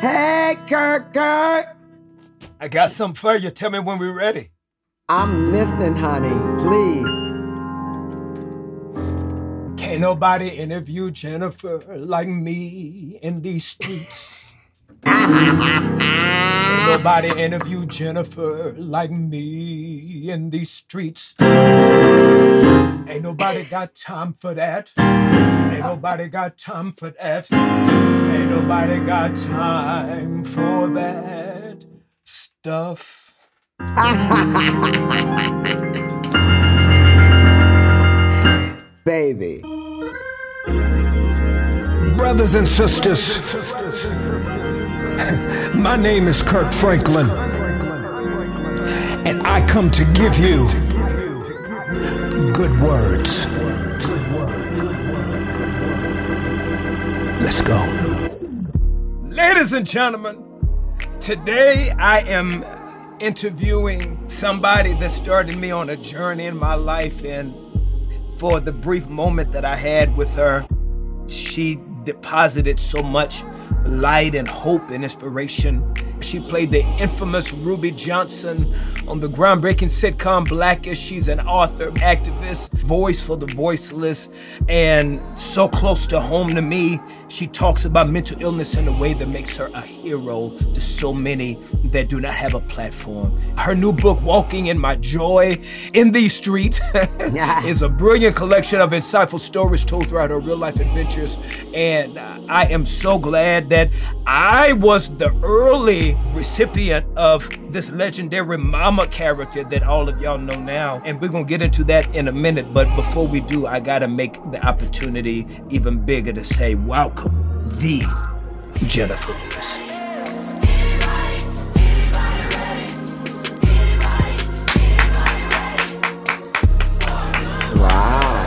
Hey, Kirk, Kirk. I got something for you. Tell me when we're ready. I'm listening, honey. Please. Can't nobody interview Jennifer like me in these streets. Can't nobody interview Jennifer like me in these streets. Ain't nobody got time for that. Ain't nobody got time for that. Ain't nobody got time for that stuff. Baby. Brothers and sisters, my name is Kirk Franklin, and I come to give you good words. Let's go. Ladies and gentlemen, today I am interviewing somebody that started me on a journey in my life. And for the brief moment that I had with her, she deposited so much light and hope and inspiration. She played the infamous Ruby Johnson on the groundbreaking sitcom Blackish. She's an author, activist, voice for the voiceless, and so close to home to me. She talks about mental illness in a way that makes her a hero to so many that do not have a platform. Her new book, Walking in My Joy in These Streets, is a brilliant collection of insightful stories told throughout her real life adventures. And uh, I am so glad that I was the early recipient of this legendary mama character that all of y'all know now. And we're going to get into that in a minute. But before we do, I got to make the opportunity even bigger to say, welcome, the Jennifer Lewis. Wow.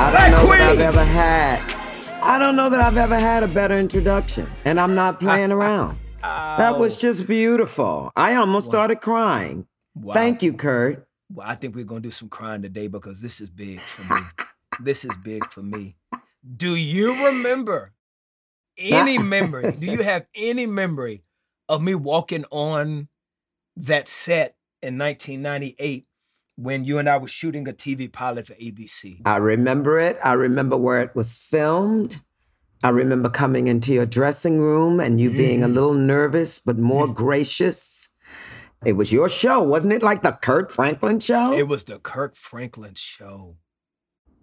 I Black don't know Queen. that I've ever had. I don't know that I've ever had a better introduction, and I'm not ah, playing ah, around. That was oh. just beautiful. I almost started crying. Wow. Thank you, Kurt. Well, I think we're gonna do some crying today because this is big for me. this is big for me. Do you remember any memory? Do you have any memory of me walking on that set in 1998 when you and I were shooting a TV pilot for ABC? I remember it. I remember where it was filmed. I remember coming into your dressing room and you being a mm. little nervous, but more mm. gracious. It was your show, wasn't it? Like the Kurt Franklin show? It was the Kirk Franklin show.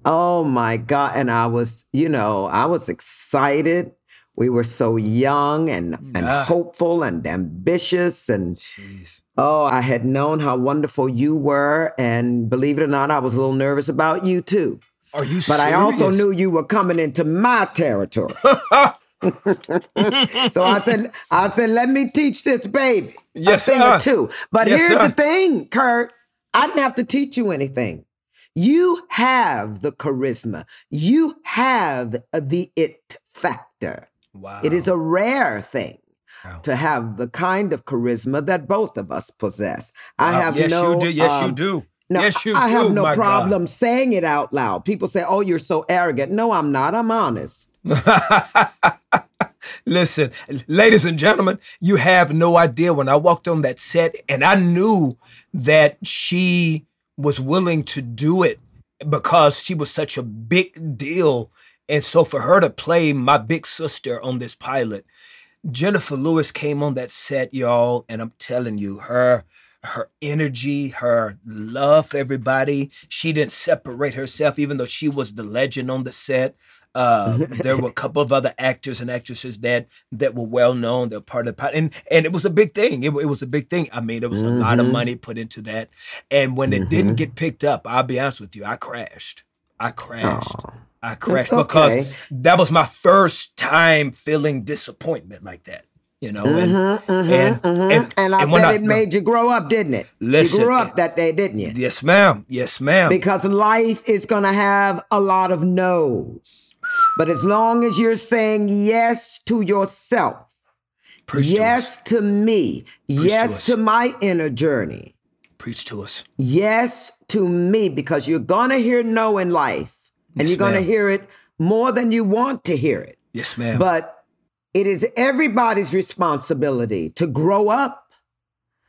Oh my God. And I was, you know, I was excited. We were so young and, and Ah. hopeful and ambitious. And Jeez. oh, I had known how wonderful you were. And believe it or not, I was a little nervous about you too. Are you But I also knew you were coming into my territory. so I said, I said, let me teach this baby Yes, a thing sir. or two. But Yes, here's sir. the thing, Kurt. I didn't have to teach you anything. You have the charisma. You have the it factor. Wow. It is a rare thing Wow. to have the kind of charisma that both of us possess. I Wow. have yes, no. you do. Yes, you um, do. no, yes, you I do. have no my God. problem saying it out loud. People say, "Oh, you're so arrogant." No, I'm not. I'm honest. Listen, ladies and gentlemen, you have no idea when I walked on that set and I knew that she was willing to do it because she was such a big deal. And so for her to play my big sister on this pilot, Jennifer Lewis came on that set, y'all, and I'm telling you, her her energy, her love for everybody. She didn't separate herself, even though she was the legend on the set. Uh, there were a couple of other actors and actresses that that were well known. They're part of the and and it was a big thing. It, it was a big thing. I mean, there was a lot of Mhm. money put into that, and when it didn't Mhm. get picked up, I'll be honest with you, I crashed. I crashed. Aw. I crashed It's because that was my first time feeling disappointment like that. You know, and Mhm, mhm, and- mhm. and- And I and bet I- it made you grow up, didn't it? Listen, you grew up that day, didn't you? yes, ma'am, yes, ma'am. Because life is going to have a lot of no's. But as long as you're saying yes to yourself, Preach yes to, me, to yes us. to my inner journey, Preach to us. yes to me, because you're going to hear no in life and Yes, you're going to hear it more than you want to hear it. Yes, ma'am. But it is everybody's responsibility to grow up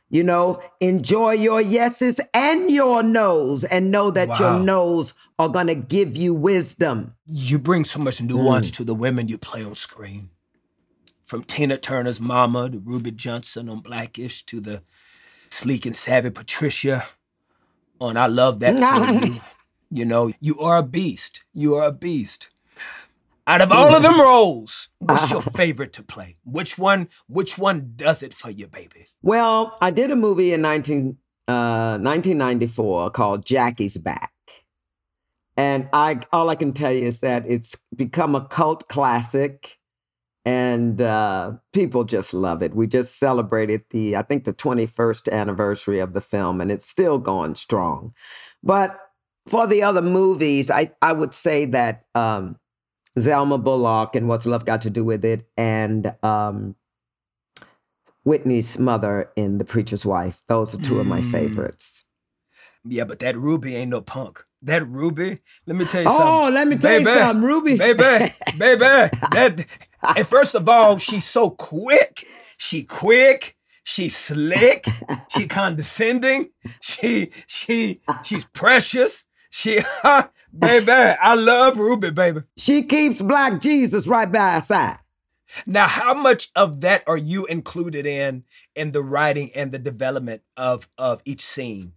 you know, enjoy your yeses and your nos and know that wow. your nos are going to give you wisdom. You bring so much nuance mm. to the women you play on screen. From Tina Turner's mama to Ruby Johnson on Blackish to the sleek and savvy Patricia on I Love That For You. You know, you are a beast. You are a beast. Out of all of them roles, what's your favorite to play? Which one? Which one does it for you, baby? Well, I did a movie in 19, uh, 1994 called Jackie's Back, and I all I can tell you is that it's become a cult classic, and uh, people just love it. We just celebrated the I think the 21st anniversary of the film, and it's still going strong. But for the other movies, I I would say that. Um, Zelma Bullock and What's Love Got to Do with It, and um, Whitney's mother in The Preacher's Wife. Those are two mm. of my mm. favorites. Yeah, but that Ruby ain't no punk. That Ruby, let me tell you oh, something. Oh, let me tell baby, you something, Ruby. Baby, baby. That and first of all, she's so quick. She quick. She's slick. she condescending. She she she's precious. She Baby, I love Ruby, baby. She keeps Black Jesus right by her side. Now, how much of that are you included in in the writing and the development of of each scene?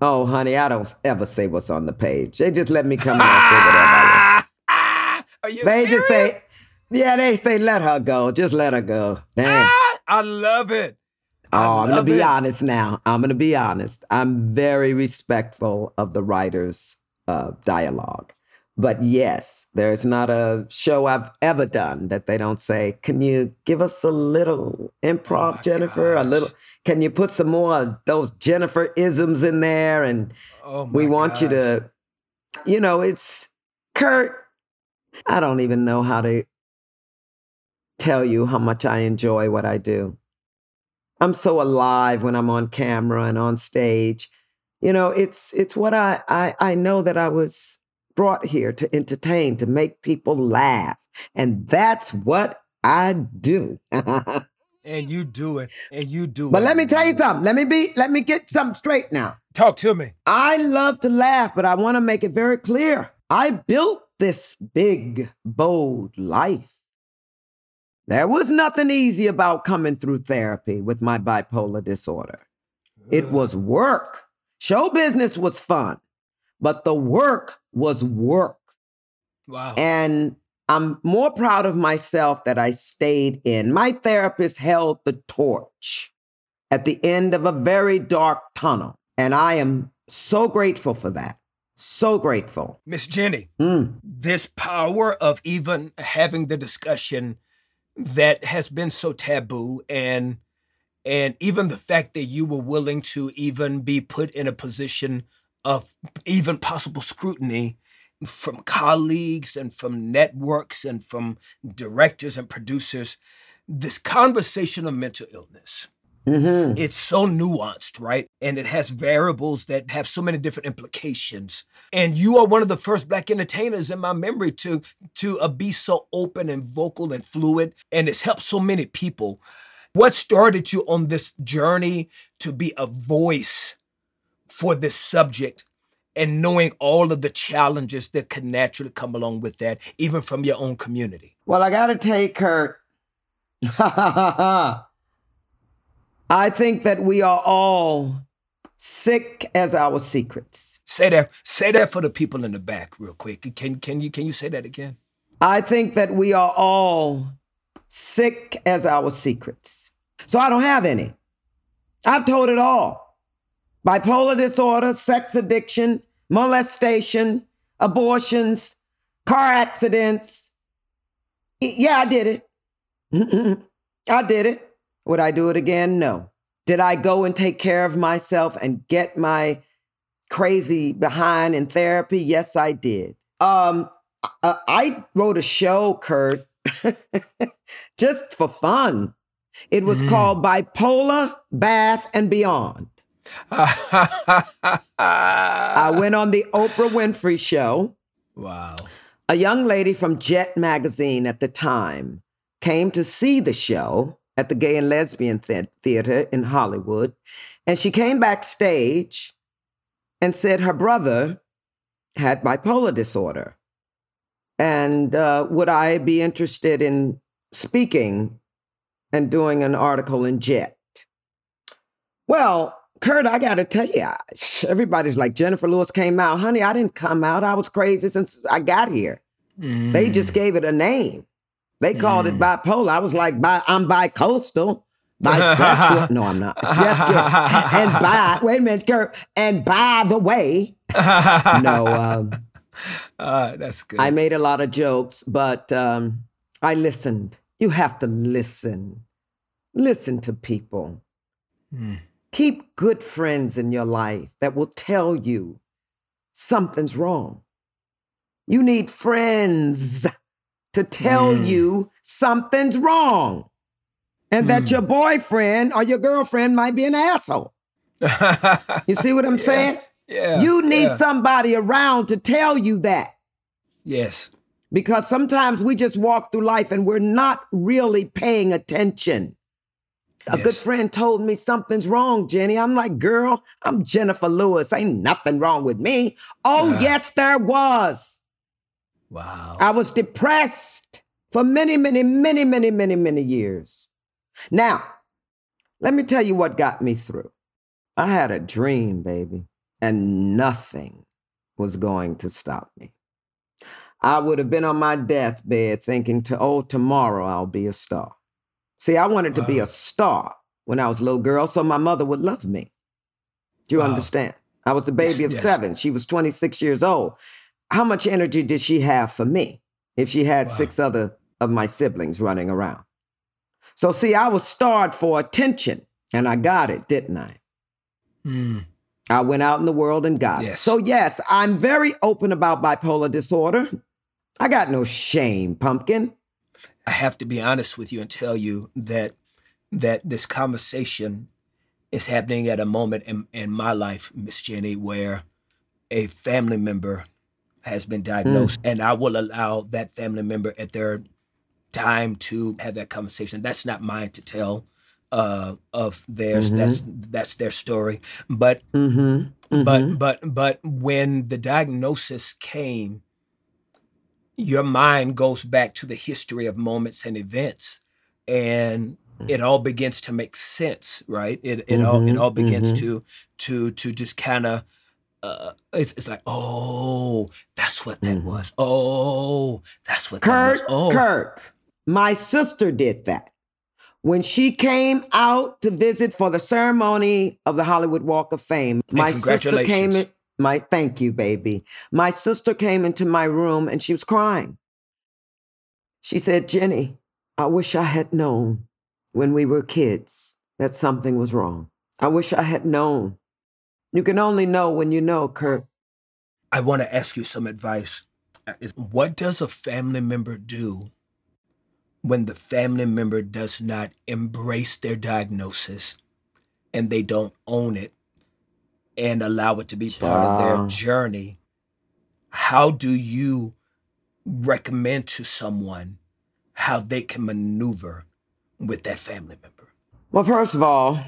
Oh, honey, I don't ever say what's on the page. They just let me come in and say whatever. I want. Are you they serious? just say, yeah, they say let her go. Just let her go. Damn. Ah, I love it. oh, I'm gonna be it. honest now. I'm gonna be honest. I'm very respectful of the writers uh, dialogue. But yes, there's not a show I've ever done that they don't say, Can you give us a little improv, oh Jennifer? Gosh. A little, can you put some more of those Jennifer isms in there? And oh we want gosh. you to, you know, it's Kurt. I don't even know how to tell you how much I enjoy what I do. I'm so alive when I'm on camera and on stage you know it's it's what I, I i know that i was brought here to entertain to make people laugh and that's what i do. And you do it and you do but it. But let me tell you something. Let me be let me get something straight now. Talk to me. I love to laugh but i want to make it very clear. I built this big bold life. There was nothing easy about coming through therapy with my bipolar disorder. It was work Show business was fun, but the work was work. Wow. And I'm more proud of myself that I stayed in. My therapist held the torch at the end of a very dark tunnel. And I am so grateful for that. So grateful. Miss Jenny, mm. this power of even having the discussion that has been so taboo and and even the fact that you were willing to even be put in a position of even possible scrutiny from colleagues and from networks and from directors and producers, this conversation of mental illness. Mm-hmm. It's so nuanced, right? And it has variables that have so many different implications. And you are one of the first black entertainers in my memory to to uh, be so open and vocal and fluid, and it's helped so many people. What started you on this journey to be a voice for this subject and knowing all of the challenges that could naturally come along with that, even from your own community? Well, I got to take Kurt. I think that we are all sick as our secrets. Say that. Say that for the people in the back, real quick. Can can you can you say that again? I think that we are all sick as our secrets. So I don't have any. I've told it all bipolar disorder, sex addiction, molestation, abortions, car accidents. Yeah, I did it. I did it. Would I do it again? No. Did I go and take care of myself and get my crazy behind in therapy? Yes, I did. Um, I, I wrote a show, Kurt, just for fun. It was mm. called Bipolar, Bath, and Beyond. I went on the Oprah Winfrey show. Wow. A young lady from Jet magazine at the time came to see the show at the Gay and Lesbian Th- Theater in Hollywood. And she came backstage and said her brother had bipolar disorder. And uh, would I be interested in speaking and doing an article in Jet? Well, Kurt, I got to tell you, everybody's like, Jennifer Lewis came out. Honey, I didn't come out. I was crazy since I got here. Mm. They just mm. gave it a name. They called mm. it bipolar. I was like, bi- I'm bi-coastal. Bisexual. no, I'm not. Just kidding. And by, wait a minute, Kurt. And by the way, no, um, uh, that's good. I made a lot of jokes, but um, I listened. You have to listen. Listen to people. Mm. Keep good friends in your life that will tell you something's wrong. You need friends to tell mm. you something's wrong and mm. that your boyfriend or your girlfriend might be an asshole. you see what I'm yeah. saying? Yeah. You need yeah. somebody around to tell you that. Yes. Because sometimes we just walk through life and we're not really paying attention. A yes. good friend told me something's wrong, Jenny. I'm like, girl, I'm Jennifer Lewis. Ain't nothing wrong with me. Oh, uh, yes, there was. Wow. I was depressed for many, many, many, many, many, many years. Now, let me tell you what got me through. I had a dream, baby, and nothing was going to stop me. I would have been on my deathbed thinking, to, oh, tomorrow I'll be a star. See, I wanted to be a star when I was a little girl so my mother would love me. Do you wow. understand? I was the baby yes, of yes. seven. She was 26 years old. How much energy did she have for me if she had wow. six other of my siblings running around? So, see, I was starved for attention and I got it, didn't I? Mm. I went out in the world and got yes. it. So, yes, I'm very open about bipolar disorder. I got no shame, pumpkin. I have to be honest with you and tell you that that this conversation is happening at a moment in, in my life, Miss Jenny, where a family member has been diagnosed, mm. and I will allow that family member at their time to have that conversation. That's not mine to tell uh, of theirs. Mm-hmm. That's that's their story. But mm-hmm. Mm-hmm. but but but when the diagnosis came, your mind goes back to the history of moments and events and it all begins to make sense right it, it mm-hmm, all it mm-hmm, all begins mm-hmm. to to to just kind of uh, it's, it's like oh that's what that mm-hmm. was oh that's what kirk that was. oh kirk my sister did that when she came out to visit for the ceremony of the hollywood walk of fame and my sister came in my thank you, baby. My sister came into my room and she was crying. She said, Jenny, I wish I had known when we were kids that something was wrong. I wish I had known. You can only know when you know, Kurt. I want to ask you some advice. What does a family member do when the family member does not embrace their diagnosis and they don't own it and allow it to be part of their journey, how do you recommend to someone how they can maneuver with that family member? Well, first of all,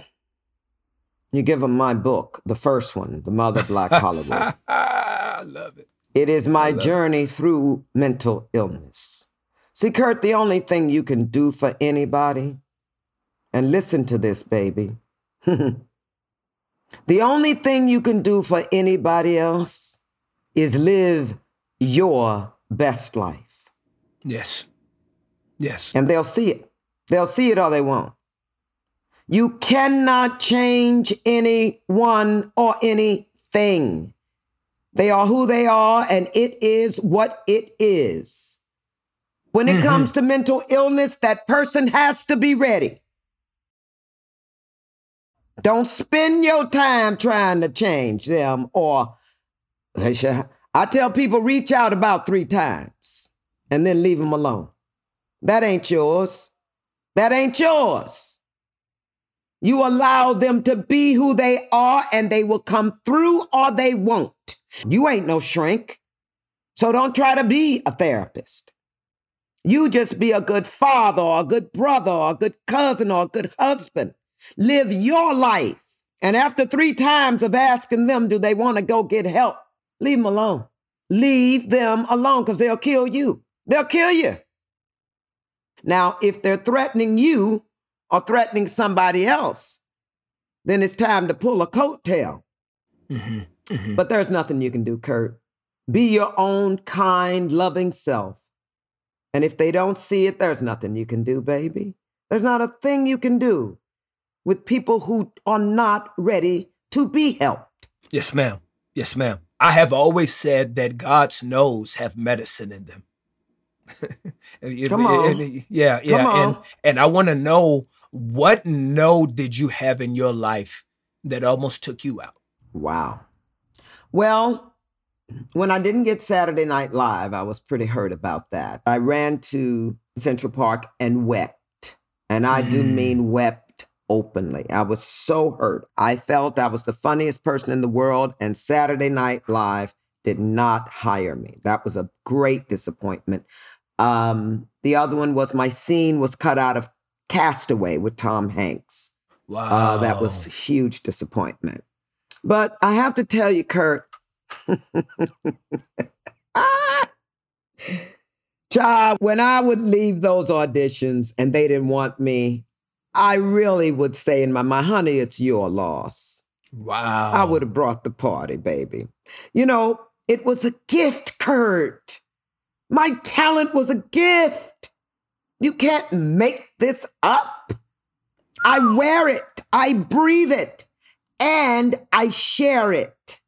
you give them my book, the first one, The Mother Black Hollywood. I love it. It is my journey it. through mental illness. See, Kurt, the only thing you can do for anybody, and listen to this, baby. The only thing you can do for anybody else is live your best life. Yes. Yes. And they'll see it. They'll see it all they want. You cannot change anyone or anything. They are who they are, and it is what it is. When it mm-hmm. comes to mental illness, that person has to be ready. Don't spend your time trying to change them or I tell people reach out about three times and then leave them alone. That ain't yours. That ain't yours. You allow them to be who they are and they will come through or they won't. You ain't no shrink. So don't try to be a therapist. You just be a good father or a good brother or a good cousin or a good husband. Live your life. And after three times of asking them, do they want to go get help? Leave them alone. Leave them alone because they'll kill you. They'll kill you. Now, if they're threatening you or threatening somebody else, then it's time to pull a coattail. Mm-hmm. Mm-hmm. But there's nothing you can do, Kurt. Be your own kind, loving self. And if they don't see it, there's nothing you can do, baby. There's not a thing you can do with people who are not ready to be helped. Yes, ma'am. Yes, ma'am. I have always said that God's no's have medicine in them. Come on. yeah, yeah. Come on. And and I want to know what no did you have in your life that almost took you out? Wow. Well, when I didn't get Saturday Night Live, I was pretty hurt about that. I ran to Central Park and wept. And I mm. do mean wept openly. I was so hurt. I felt I was the funniest person in the world, and Saturday Night Live did not hire me. That was a great disappointment. Um, the other one was my scene was cut out of Castaway with Tom Hanks. Wow. Uh, that was a huge disappointment. But I have to tell you, Kurt, ah, child, when I would leave those auditions and they didn't want me, I really would say in my mind, honey, it's your loss. Wow. I would have brought the party, baby. You know, it was a gift, Kurt. My talent was a gift. You can't make this up. I wear it, I breathe it, and I share it.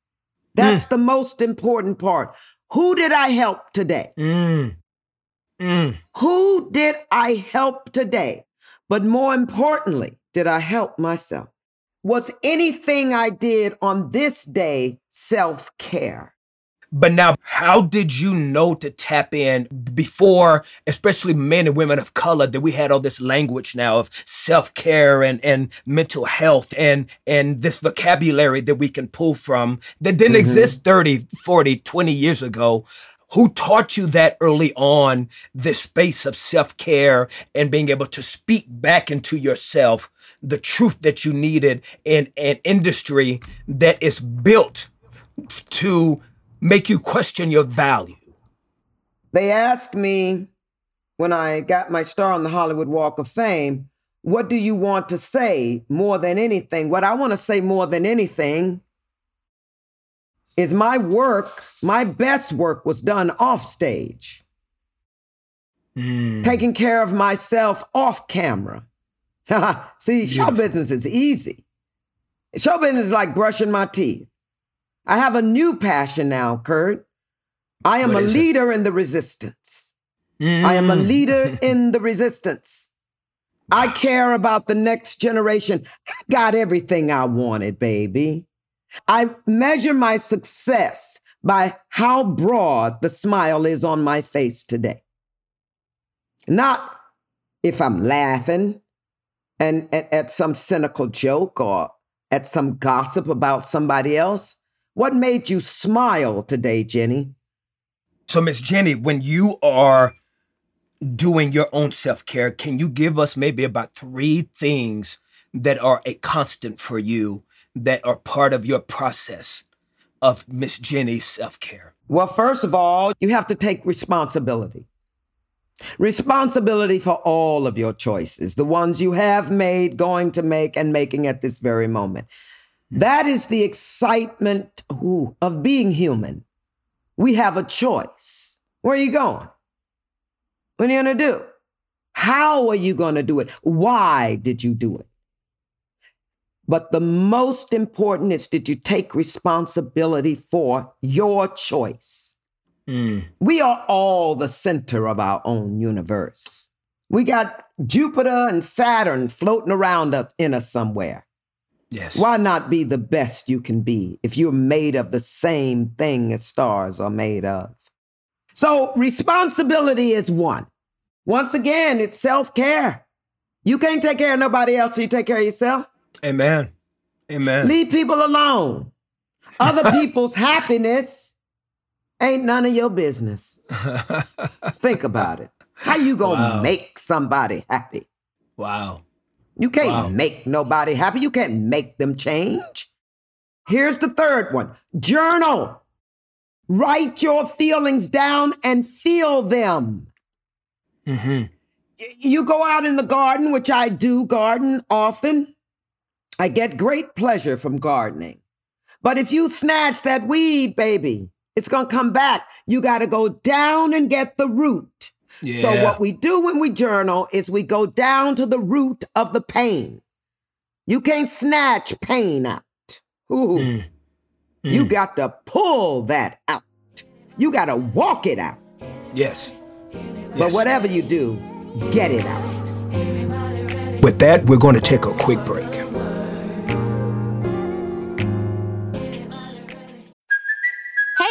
That's mm. the most important part. Who did I help today? Mm. Mm. Who did I help today? But more importantly, did I help myself? Was anything I did on this day self care? But now, how did you know to tap in before, especially men and women of color, that we had all this language now of self-care and, and mental health and, and this vocabulary that we can pull from that didn't mm-hmm. exist 30, 40, 20 years ago? Who taught you that early on, this space of self-care and being able to speak back into yourself the truth that you needed in an industry that is built to make you question your value? They asked me when I got my star on the Hollywood Walk of Fame, what do you want to say more than anything? What I want to say more than anything is my work, my best work was done off stage. Mm. Taking care of myself off camera. See, show business is easy. Show business is like brushing my teeth. I have a new passion now, Kurt. I am a leader it? in the resistance. I am a mm. leader in the resistance. I care about the next generation. I got everything I wanted, baby. I measure my success by how broad the smile is on my face today. Not if I'm laughing and, and at some cynical joke or at some gossip about somebody else. What made you smile today, Jenny? So, Miss Jenny, when you are doing your own self care, can you give us maybe about three things that are a constant for you that are part of your process of Miss Jenny's self care? Well, first of all, you have to take responsibility. Responsibility for all of your choices, the ones you have made, going to make, and making at this very moment. Hmm. That is the excitement ooh, of being human. We have a choice. Where are you going? What are you going to do? How are you going to do it? Why did you do it? But the most important is did you take responsibility for your choice? Mm. We are all the center of our own universe. We got Jupiter and Saturn floating around us in us somewhere. Yes. Why not be the best you can be if you're made of the same thing as stars are made of? So, responsibility is one. Once again, it's self care. You can't take care of nobody else, so you take care of yourself. Amen. Amen. Leave people alone. Other people's happiness ain't none of your business. Think about it. How you gonna Wow. make somebody happy? Wow. You can't Wow. make nobody happy. You can't make them change. Here's the third one journal. Write your feelings down and feel them. Mm-hmm. You go out in the garden, which I do garden often. I get great pleasure from gardening. But if you snatch that weed, baby, it's going to come back. You got to go down and get the root. Yeah. So, what we do when we journal is we go down to the root of the pain. You can't snatch pain out. Ooh, Mm. You Mm. got to pull that out. You got to walk it out. Yes. But Yes. whatever you do, get it out. With that, we're going to take a quick break.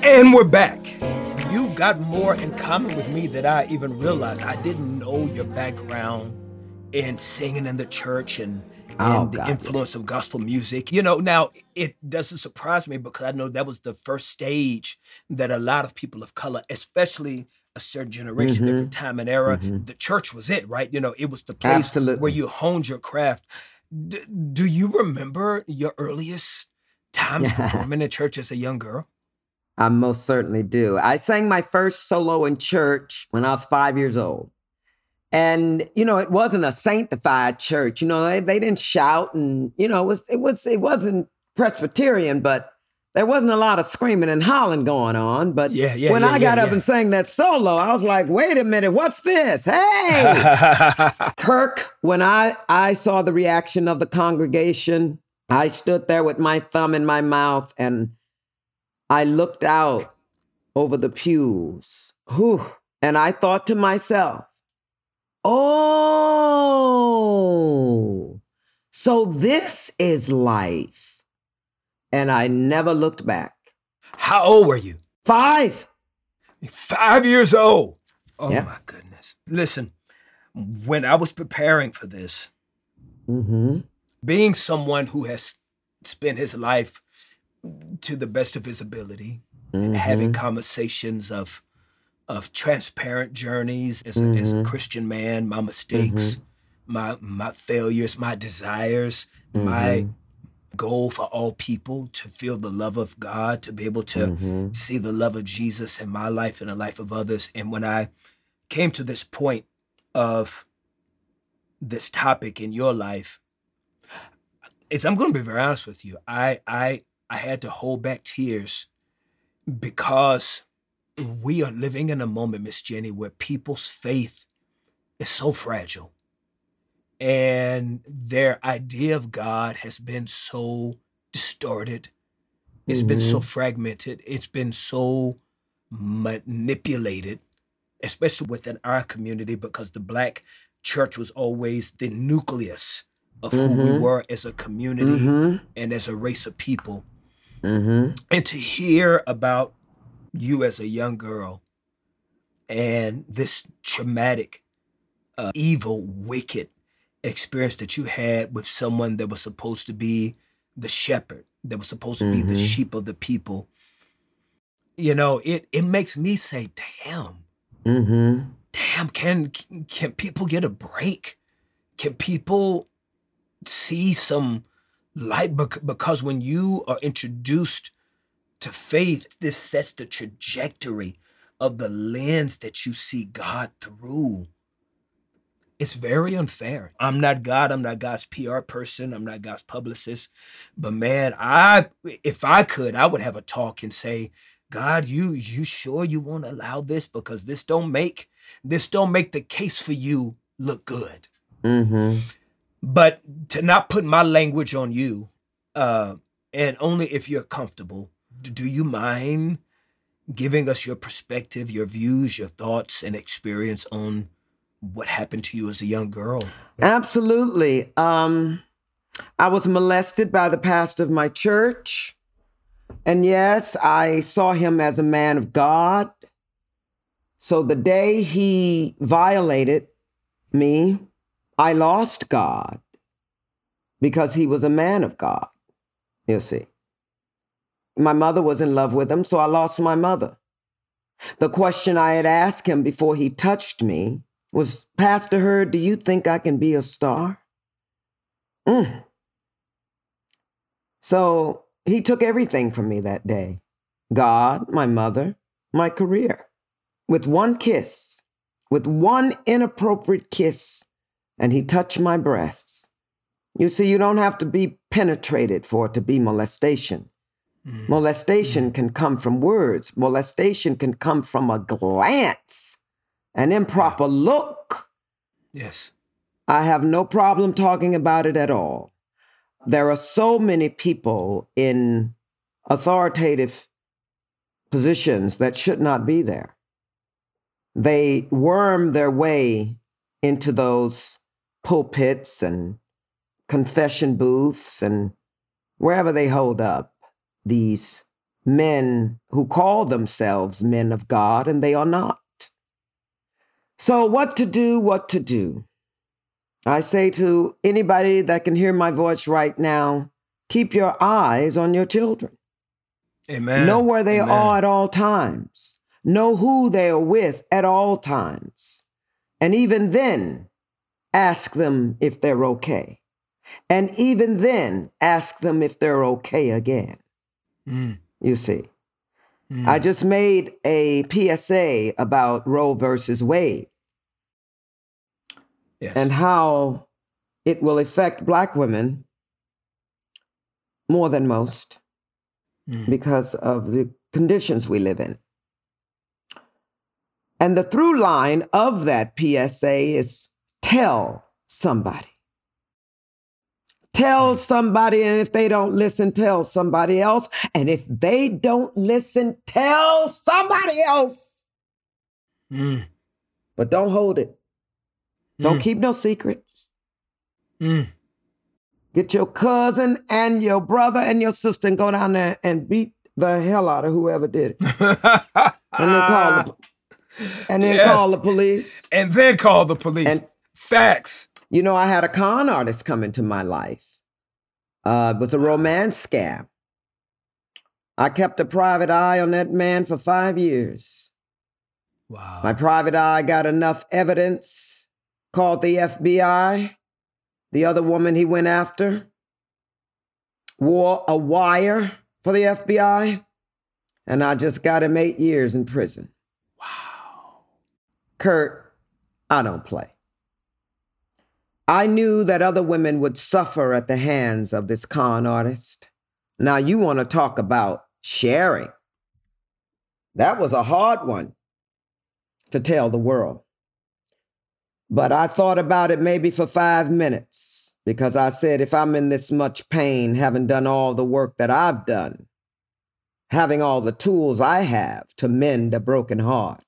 And we're back. You got more in common with me than I even realized. I didn't know your background in singing in the church and, and Oh, the influence of gospel music. You know, now it doesn't surprise me because I know that was the first stage that a lot of people of color, especially a certain generation, Mhm. different time and era, Mhm. the church was it, right? You know, it was the place Absolutely. where you honed your craft. D- do you remember your earliest times performing in church as a young girl? I most certainly do. I sang my first solo in church when I was five years old. And, you know, it wasn't a sanctified church. You know, they, they didn't shout and, you know, it was it was it wasn't Presbyterian, but there wasn't a lot of screaming and hollering going on. But Yeah, yeah, when yeah, I got up and sang that solo, I was like, wait a minute, what's this? Hey! Kirk, when I, I saw the reaction of the congregation, I stood there with my thumb in my mouth and I looked out over the pews. Whew, and I thought to myself, oh, so this is life. And I never looked back. How old were you? Five. Five years old. Oh Yeah. my goodness. Listen, when I was preparing for this, Mm-hmm. being someone who has spent his life to the best of his ability and having mm-hmm. conversations of of transparent journeys as a, as a mm-hmm. Christian man, my mistakes, mm-hmm. my my failures, my desires, my goal for all people to feel the love of God, to be able to Mm-hmm. see the love of Jesus in my life and the life of others. And when I came to this point of this topic in your life, is I'm going to be very honest with you. I I I had to hold back tears because we are living in a moment, Miss Jenny, where people's faith is so fragile. And their idea of God has been so distorted. It's been so fragmented. It's been so manipulated, especially within our community, because the black church was always the nucleus of who we Mhm. were as a community Mm-hmm. and as a race of people. Mm-hmm. And to hear about you as a young girl and this traumatic, uh, evil, wicked experience that you had with someone that was supposed to be the shepherd, that was supposed to be the Mhm. sheep of the people. You know, it it makes me say, "Damn, Mm-hmm. damn, can can people get a break? Can people see some Light because when you are introduced to faith, this sets the trajectory of the lens that you see God through. It's very unfair. I'm not God. I'm not God's PR person. I'm not God's publicist. But man, I if I could, I would have a talk and say, God, you you sure you won't allow this because this don't make this don't make the case for you look good. Mm-hmm. But to not put my language on you, uh, and only if you're comfortable, do you mind giving us your perspective, your views, your thoughts, and experience on what happened to you as a young girl? Absolutely. Um, I was molested by the pastor of my church. And yes, I saw him as a man of God. So the day he violated me, I lost God because he was a man of God, you see. My mother was in love with him, so I lost my mother. The question I had asked him before he touched me was, Pastor Hurd, do you think I can be a star? Mm. So he took everything from me that day God, my mother, my career. With one kiss, with one inappropriate kiss, and he touched my breasts. You see, you don't have to be penetrated for it to be molestation. Mm. Molestation mm. can come from words, molestation can come from a glance, an improper look. Yes. I have no problem talking about it at all. There are so many people in authoritative positions that should not be there. They worm their way into those pulpits and confession booths and wherever they hold up these men who call themselves men of God and they are not. So, what to do, what to do? I say to anybody that can hear my voice right now keep your eyes on your children. Amen. Know where they Amen. are at all times. Know who they are with at all times. And even then, ask them if they're okay. And even then, ask them if they're okay again. Mm, You see, mm. I just made a PSA about Roe versus Wade yes. and how it will affect Black women more than most Mm. because of the conditions we live in. And the through line of that PSA is tell somebody. Tell somebody, and if they don't listen, tell somebody else. And if they don't listen, tell somebody else. Mm, But don't hold it. Don't Mm. keep no secrets. mm. Get your cousin and your brother and your sister and go down there and beat the hell out of whoever did it. And then call the, and then Yes. call the police. and then call the police. And- Facts. You know, I had a con artist come into my life. Uh, it was a romance scam. I kept a private eye on that man for five years. Wow. My private eye got enough evidence, called the FBI. The other woman he went after wore a wire for the FBI, and I just got him eight years in prison. wow. Kurt, I don't play. I knew that other women would suffer at the hands of this con artist. Now, you want to talk about sharing. That was a hard one to tell the world. But I thought about it maybe for five minutes because I said, if I'm in this much pain, having done all the work that I've done, having all the tools I have to mend a broken heart,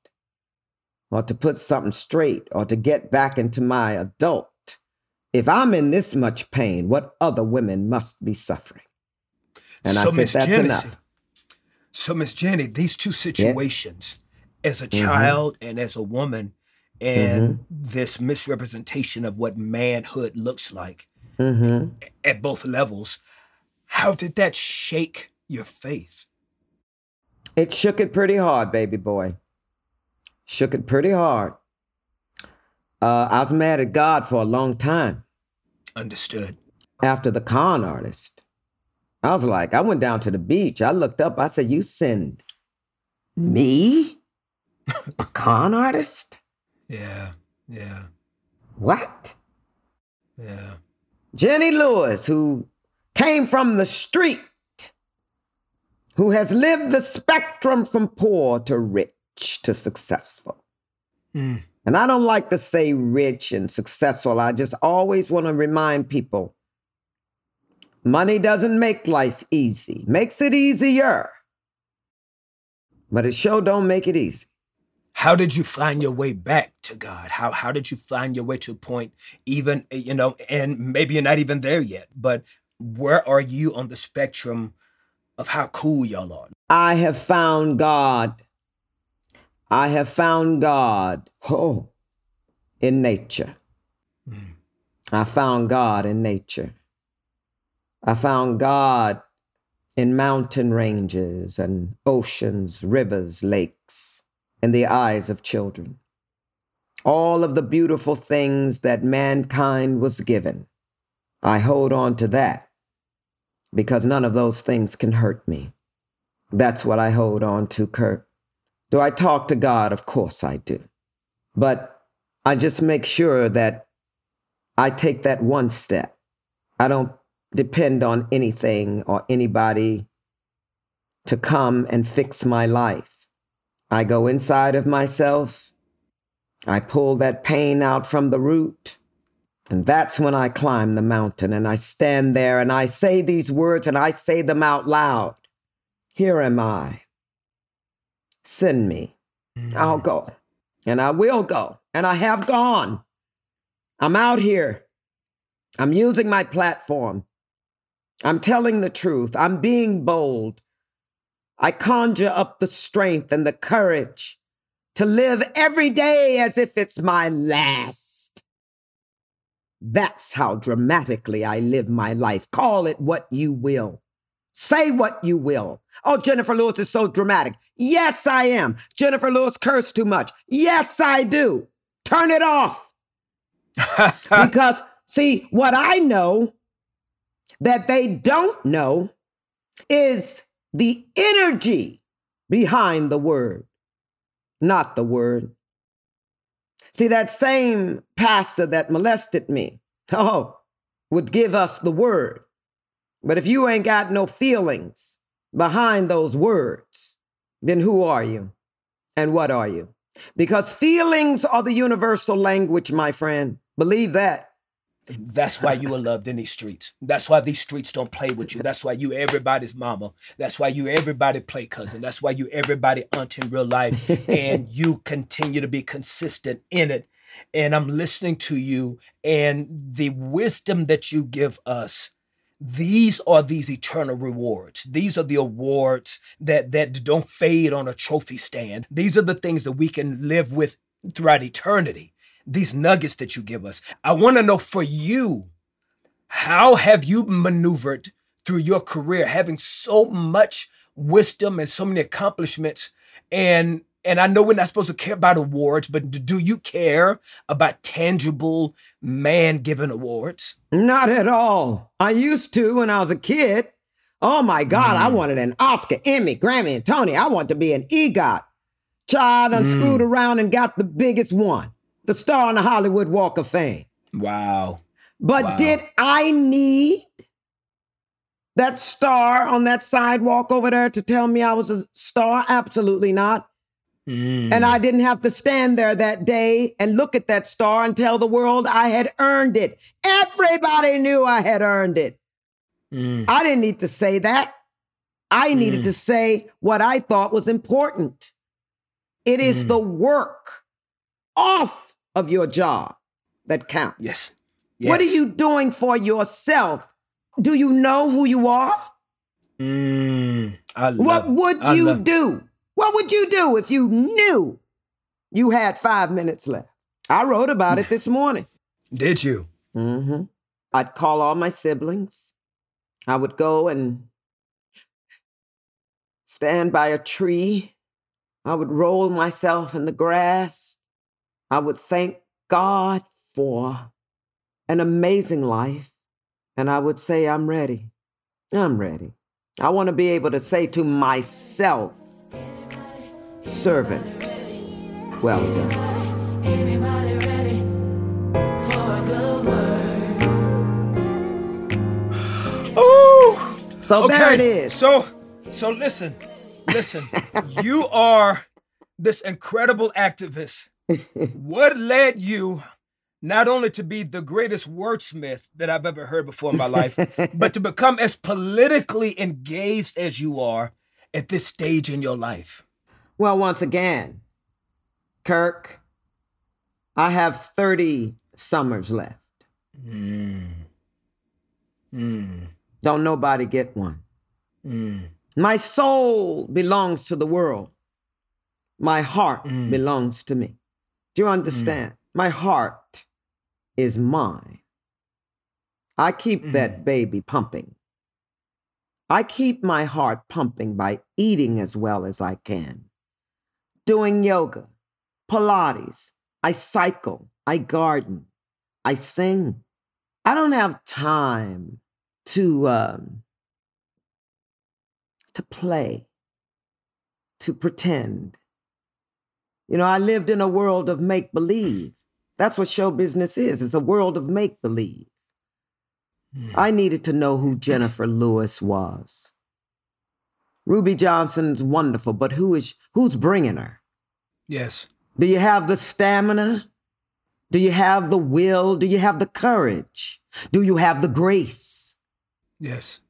or to put something straight, or to get back into my adult, if I'm in this much pain, what other women must be suffering? And I So, said, Miss that's enough. So, Miss Jenny, these two situations, as a Mm-hmm. child and as a woman, and Mm-hmm. this misrepresentation of what manhood looks like hmm at both levels, how did that shake your faith? It shook it pretty hard, baby boy. Shook it pretty hard. Uh, I was mad at God for a long time. Understood. after the con artist. I was like, I went down to the beach. I looked up. I said, You send me? A con artist? Yeah, yeah, What? yeah. Jenny Lewis, who came from the street, who has lived the spectrum from poor to rich to successful. Mm. And I don't like to say rich and successful. I just always want to remind people money doesn't make life easy, makes it easier. But it sure don't make it easy. How did you find your way back to God? How how did you find your way to a point, even you know, and maybe you're not even there yet, but where are you on the spectrum of how cool y'all are? I have found God. I have found God. Oh, in nature. I found God in nature. I found God in mountain ranges and oceans, rivers, lakes, in the eyes of children. All of the beautiful things that mankind was given. I hold on to that because none of those things can hurt me. That's what I hold on to, Kirk. Do I talk to God? Of course I do. But I just make sure that I take that one step. I don't depend on anything or anybody to come and fix my life. I go inside of myself. I pull that pain out from the root. And that's when I climb the mountain and I stand there and I say these words and I say them out loud. Here am I. Send me. I'll mm. go. And I will go. And I have gone. I'm out here. I'm using my platform. I'm telling the truth. I'm being bold. I conjure up the strength and the courage to live every day as if it's my last. That's how dramatically I live my life. Call it what you will. Say what you will. Oh, Jennifer Lewis is so dramatic. Yes, I am. Jennifer Lewis cursed too much. Yes, I do. Turn it off. because, see, what I know that they don't know is the energy behind the word, not the word. See, that same pastor that molested me, oh, would give us the word. But if you ain't got no feelings behind those words, then who are you? And what are you? Because feelings are the universal language, my friend. Believe that. That's why you are loved in these streets. That's why these streets don't play with you. That's why you everybody's mama. That's why you everybody play cousin. That's why you everybody aunt in real life. and you continue to be consistent in it. And I'm listening to you and the wisdom that you give us. These are these eternal rewards. These are the awards that that don't fade on a trophy stand. These are the things that we can live with throughout eternity these nuggets that you give us. I want to know for you, how have you maneuvered through your career, having so much wisdom and so many accomplishments? And and I know we're not supposed to care about awards, but do you care about tangible man-given awards? Not at all. I used to when I was a kid. Oh my God, I hmm. wanted an Oscar, Emmy, Grammy, and Tony. I wanted to be an EGOT. Child, unscrewed hmm. screwed around and got the biggest one the star on the Hollywood Walk of Fame. Wow. But Wow. did I need that star on that sidewalk over there to tell me I was a star? Absolutely not. Mm. And I didn't have to stand there that day and look at that star and tell the world I had earned it. Everybody knew I had earned it. Mm. I didn't need to say that. I needed Mm. to say what I thought was important. It is Mm. the work off of your job that counts. Yes. What are you doing for yourself? Do you know who you are? Mm. What would you do? What would you do if you knew you had five minutes left? I wrote about it this morning. Did you? Mm-hmm. I'd call all my siblings. I would go and stand by a tree. I would roll myself in the grass. I would thank God for an amazing life. And I would say, I'm ready. I'm ready. I want to be able to say to myself, servant, well done. Anybody ready for a good word? Oh, So there it is. So, so listen, listen. you are this incredible activist. what led you not only to be the greatest wordsmith that I've ever heard before in my life, but to become as politically engaged as you are at this stage in your life? Well, once again, Kirk, I have 30 summers left. Hmm. Hmm. Don't nobody get one. Hmm. My soul belongs to the world. My heart belongs to me. Do you understand? My heart is mine. I keep that baby pumping. I keep my heart pumping by eating as well as I can, doing yoga, Pilates, I cycle, I garden, I sing. I don't have time to um, to play, to pretend. You know, I lived in a world of make believe. That's what show business is. It's a world of make believe. I needed to know who Jennifer Lewis was. Ruby Johnson's wonderful, but who is who's bringing her? Yes. Do you have the stamina? Do you have the will? Do you have the courage? Do you have the grace? Yes.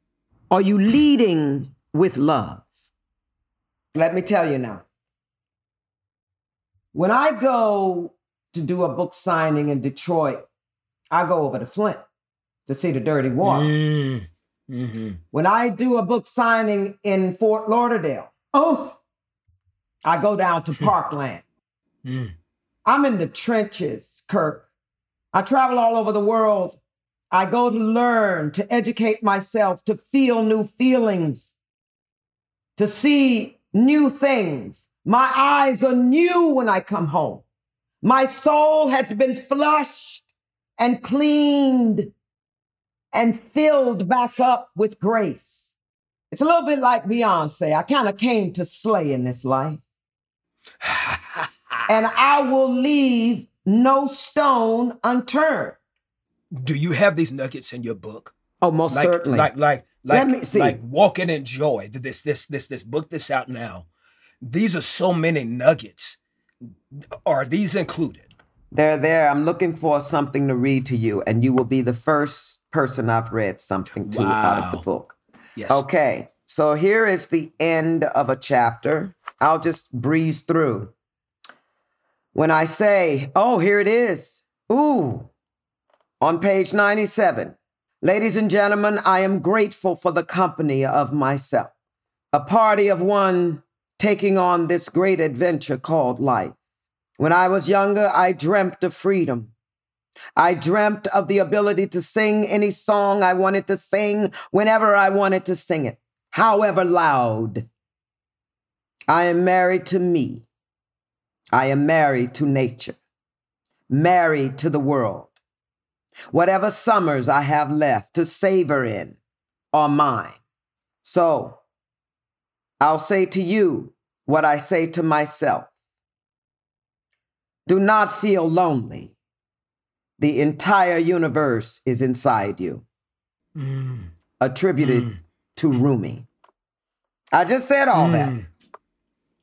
Are you leading with love? Let me tell you now. When I go to do a book signing in Detroit, I go over to Flint to see the dirty water. Mm. hmm When I do a book signing in Fort Lauderdale, oh, I go down to Parkland. Mm. I'm in the trenches, Kirk. I travel all over the world. I go to learn, to educate myself, to feel new feelings, to see new things. My eyes are new when I come home. My soul has been flushed and cleaned and filled back up with grace. It's a little bit like Beyonce. I kind of came to slay in this life. and I will leave no stone unturned. Do you have these nuggets in your book? Oh, most like, certainly. Like, like, Let me see. like walking in joy. This, this, this, this book that's out now. These are so many nuggets. Are these included? They're there. I'm looking for something to read to you, and you will be the first person I've read something to out of the book. Yes. Okay, so here is the end of a chapter. I'll just breeze through. When I say, oh, here it is. Ooh, on page 97. Ladies and gentlemen, I am grateful for the company of myself, a party of one taking on this great adventure called life. When I was younger, I dreamt of freedom. I dreamt of the ability to sing any song I wanted to sing whenever I wanted to sing it, however loud. I am married to me. I am married to nature, married to the world. Whatever summers I have left to savor in are mine. So I'll say to you what I say to myself. Do not feel lonely. The entire universe is inside you. Mm. Attributed to Rumi. I just said all that. Mm.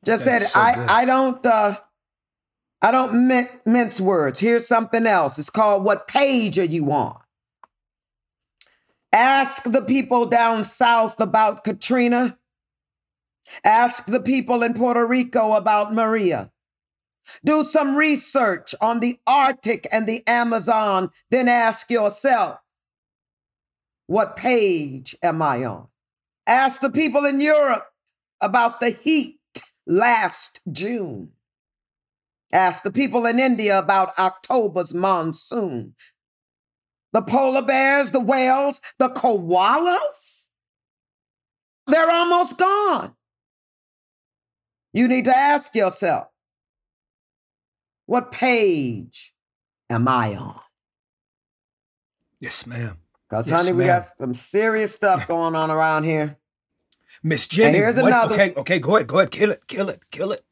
Just That's said so I good. I don't uh I don't min- mince words. Here's something else. It's called what page are you on? Ask the people down south about Katrina. Ask the people in Puerto Rico about Maria. Do some research on the Arctic and the Amazon, then ask yourself, what page am I on? Ask the people in Europe about the heat last June. Ask the people in India about October's monsoon. The polar bears, the whales, the koalas, they're almost gone. You need to ask yourself, what page am I on? Yes, ma'am. Because, Yes, honey, we got some serious stuff going on around here. Miss Jenny. here's what- another- Okay, okay, go ahead, go ahead, kill it, kill it, kill it.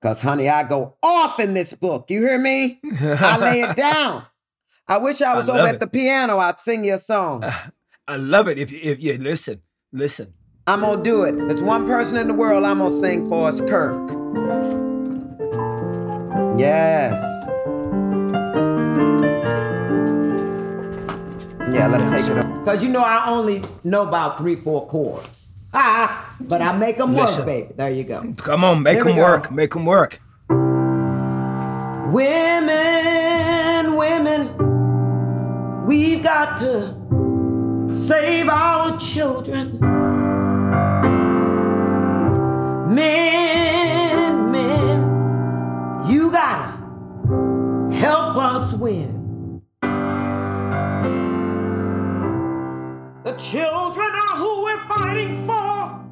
Because, honey, I go off in this book. You hear me? I lay it down. I wish I was I over love at the piano. I'd sing you a song. I love it. If if you listen, listen. I'm gonna do it. There's one person in the world I'm gonna sing for is Kirk. Yes. Yeah, let's take it up. Because you know I only know about three, four chords. Ah, but I make them work, baby. There you go. Come on, make Here them work, make them work. Women, women, we've got to save our children. Men, win. The children are who we're fighting for.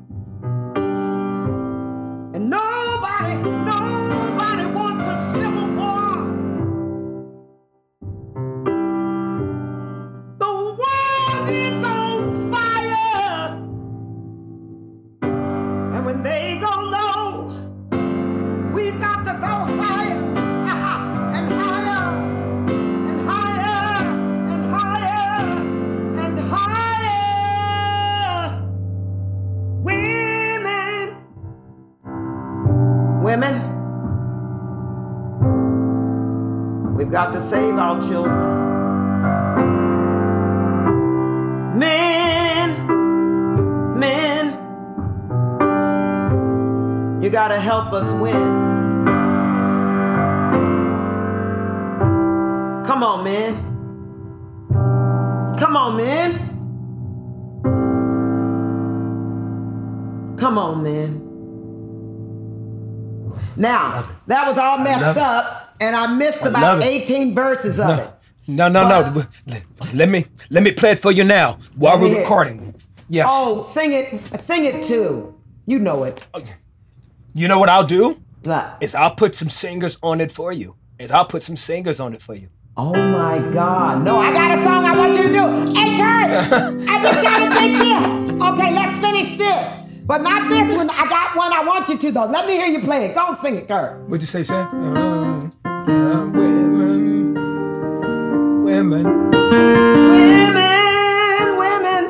Got to save our children. Men, men, you gotta help us win. Come on, man. Come on, man. Come on, man. Now, that was all messed up, and I missed love about it. 18 verses of it. No, no, no. Let me let me play it for you now while we're recording. Yes. Oh, sing it, sing it too. You know it. Oh, you know what I'll do? What? Is I'll put some singers on it for you. Is I'll put some singers on it for you. Oh my God. No, I got a song I want you to do. Hey, Kirk, I just got a big deal. Okay, let's finish this. But not this one. I got one I want you to, though. Let me hear you play it. Go and sing it, Kirk. What'd you say, Sam? Uh-huh. Uh, women, women. Women, women.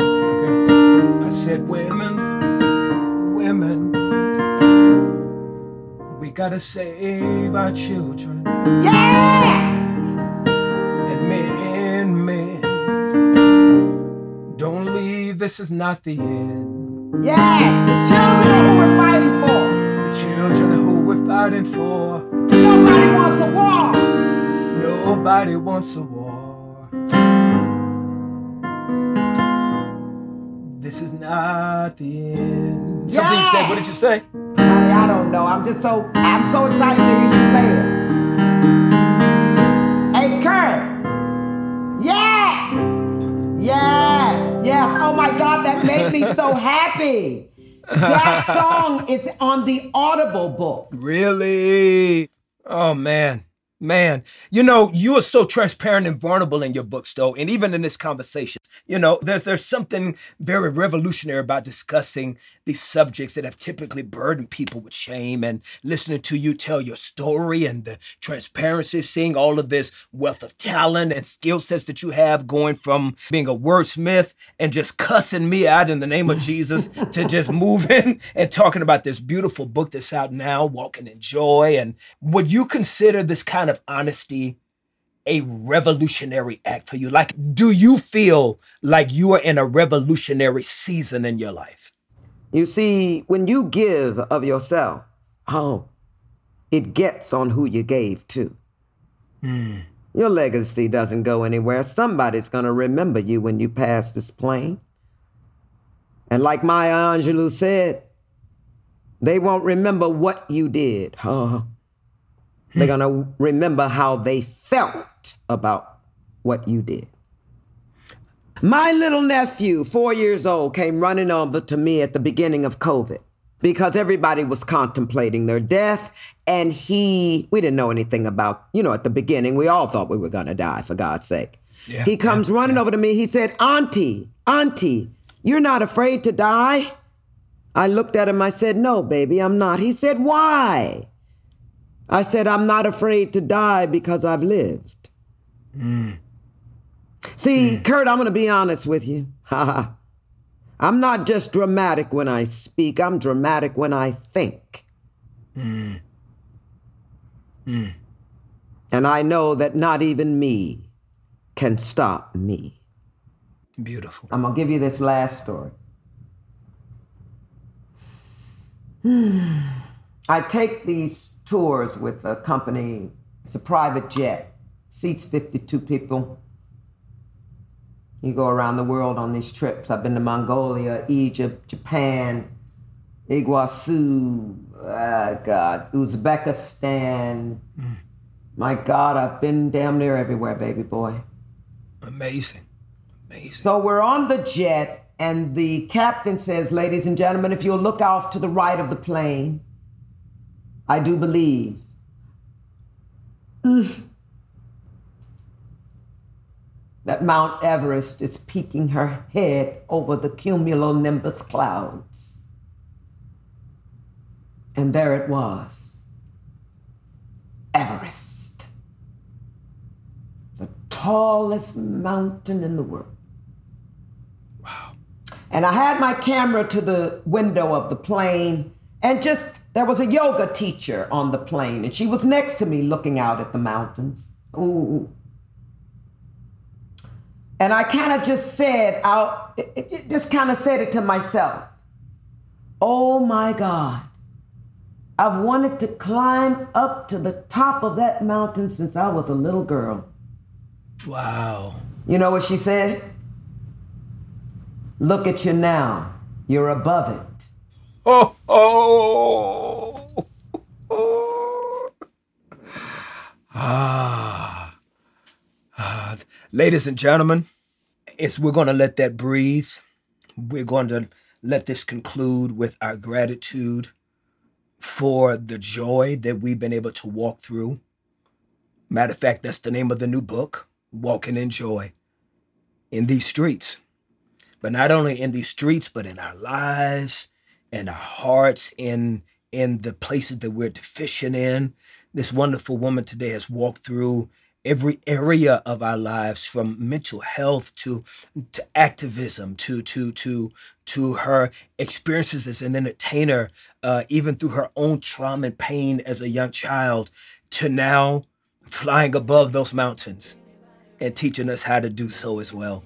Okay. I said women, women. We gotta save our children. Yes! And men, men. Don't leave, this is not the end. Yes! The children are who we're fighting for. The children are who we're fighting for. Nobody wants a war. Nobody wants a war. This is not the end. Something you said, what did you say? Honey, I don't know. I'm just so I'm so excited to hear you play it. Hey, Kirk. Yes. Yes. Yes. Oh my God, that made me so happy. That song is on the Audible book. Really? Oh man. Man, you know, you are so transparent and vulnerable in your books, though, and even in this conversation. You know, there, there's something very revolutionary about discussing these subjects that have typically burdened people with shame and listening to you tell your story and the transparency, seeing all of this wealth of talent and skill sets that you have going from being a wordsmith and just cussing me out in the name of Jesus to just moving and talking about this beautiful book that's out now, Walking in Joy. And would you consider this kind of honesty a revolutionary act for you? Like, do you feel like you are in a revolutionary season in your life? You see, when you give of yourself, oh, it gets on who you gave to. Hmm. Your legacy doesn't go anywhere. Somebody's going to remember you when you pass this plane. And like Maya Angelou said, they won't remember what you did. Huh? They're going to remember how they felt about what you did. My little nephew, four years old, came running over to me at the beginning of COVID because everybody was contemplating their death. And he, we didn't know anything about, you know, at the beginning, we all thought we were going to die, for God's sake. Yeah, he comes running over to me. He said, Auntie, Auntie, you're not afraid to die? I looked at him. I said, No, baby, I'm not. He said, Why? I said, I'm not afraid to die because I've lived. Mm. See, mm. Kirk, I'm going to be honest with you. I'm not just dramatic when I speak, I'm dramatic when I think. Mm. And I know that not even me can stop me. Beautiful. I'm going to give you this last story. I take these tours with a company, it's a private jet, seats 52 people. You go around the world on these trips. I've been to Mongolia, Egypt, Japan, Iguazu, ah, God, Uzbekistan. My God, I've been damn near everywhere, baby boy. Amazing. Amazing. So we're on the jet, and the captain says, Ladies and gentlemen, if you'll look off to the right of the plane, I do believe. mm, That Mount Everest is peeking her head over the cumulonimbus clouds. And there it was Everest, the tallest mountain in the world. Wow. And I had my camera to the window of the plane, and just there was a yoga teacher on the plane, and she was next to me looking out at the mountains. Ooh. And I kind of just said out, just kind of said it to myself. Oh my God. I've wanted to climb up to the top of that mountain since I was a little girl. Wow. You know what she said? Look at you now. You're above it. Oh, oh. Ah. Ah. Ladies and gentlemen, it's, we're going to let that breathe. We're going to let this conclude with our gratitude for the joy that we've been able to walk through. Matter of fact, that's the name of the new book, Walking in Joy, in these streets. But not only in these streets, but in our lives, in our hearts, in in the places that we're deficient in. This wonderful woman today has walked through every area of our lives from mental health to to activism to to to to her experiences as an entertainer uh, even through her own trauma and pain as a young child to now flying above those mountains and teaching us how to do so as well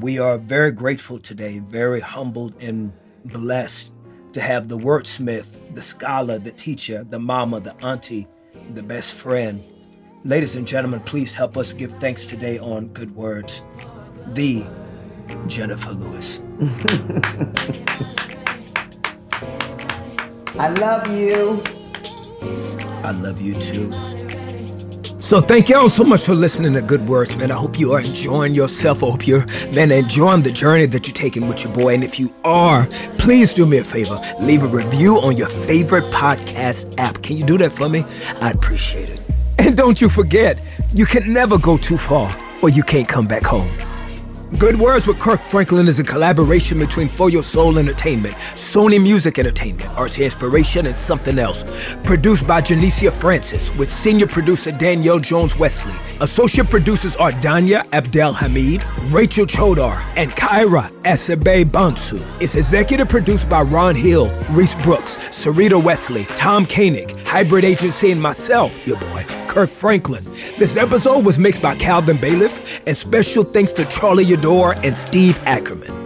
we are very grateful today, very humbled and blessed to have the wordsmith, the scholar, the teacher, the mama, the auntie, the best friend. Ladies and gentlemen, please help us give thanks today on Good Words. The Jennifer Lewis. I love you. I love you too. So thank y'all so much for listening to Good Words, man. I hope you are enjoying yourself. I hope you're, man, enjoying the journey that you're taking with your boy. And if you are, please do me a favor. Leave a review on your favorite podcast app. Can you do that for me? I'd appreciate it. And don't you forget, you can never go too far or you can't come back home. Good Words with Kirk Franklin is a collaboration between Fo Yo Soul Entertainment, Sony Music Entertainment, RC Inspiration, and something else. Produced by Janicia Francis with senior producer Danielle Jones Wesley. Associate producers are Danya Abdel Hamid, Rachel Chodar, and Kyra Asabe Bansu. It's executive produced by Ron Hill, Reese Brooks, Sarita Wesley, Tom Koenig, Hybrid Agency, and myself, your boy, Kirk Franklin. This episode was mixed by Calvin Bailiff, and special thanks to Charlie Yador and Steve Ackerman.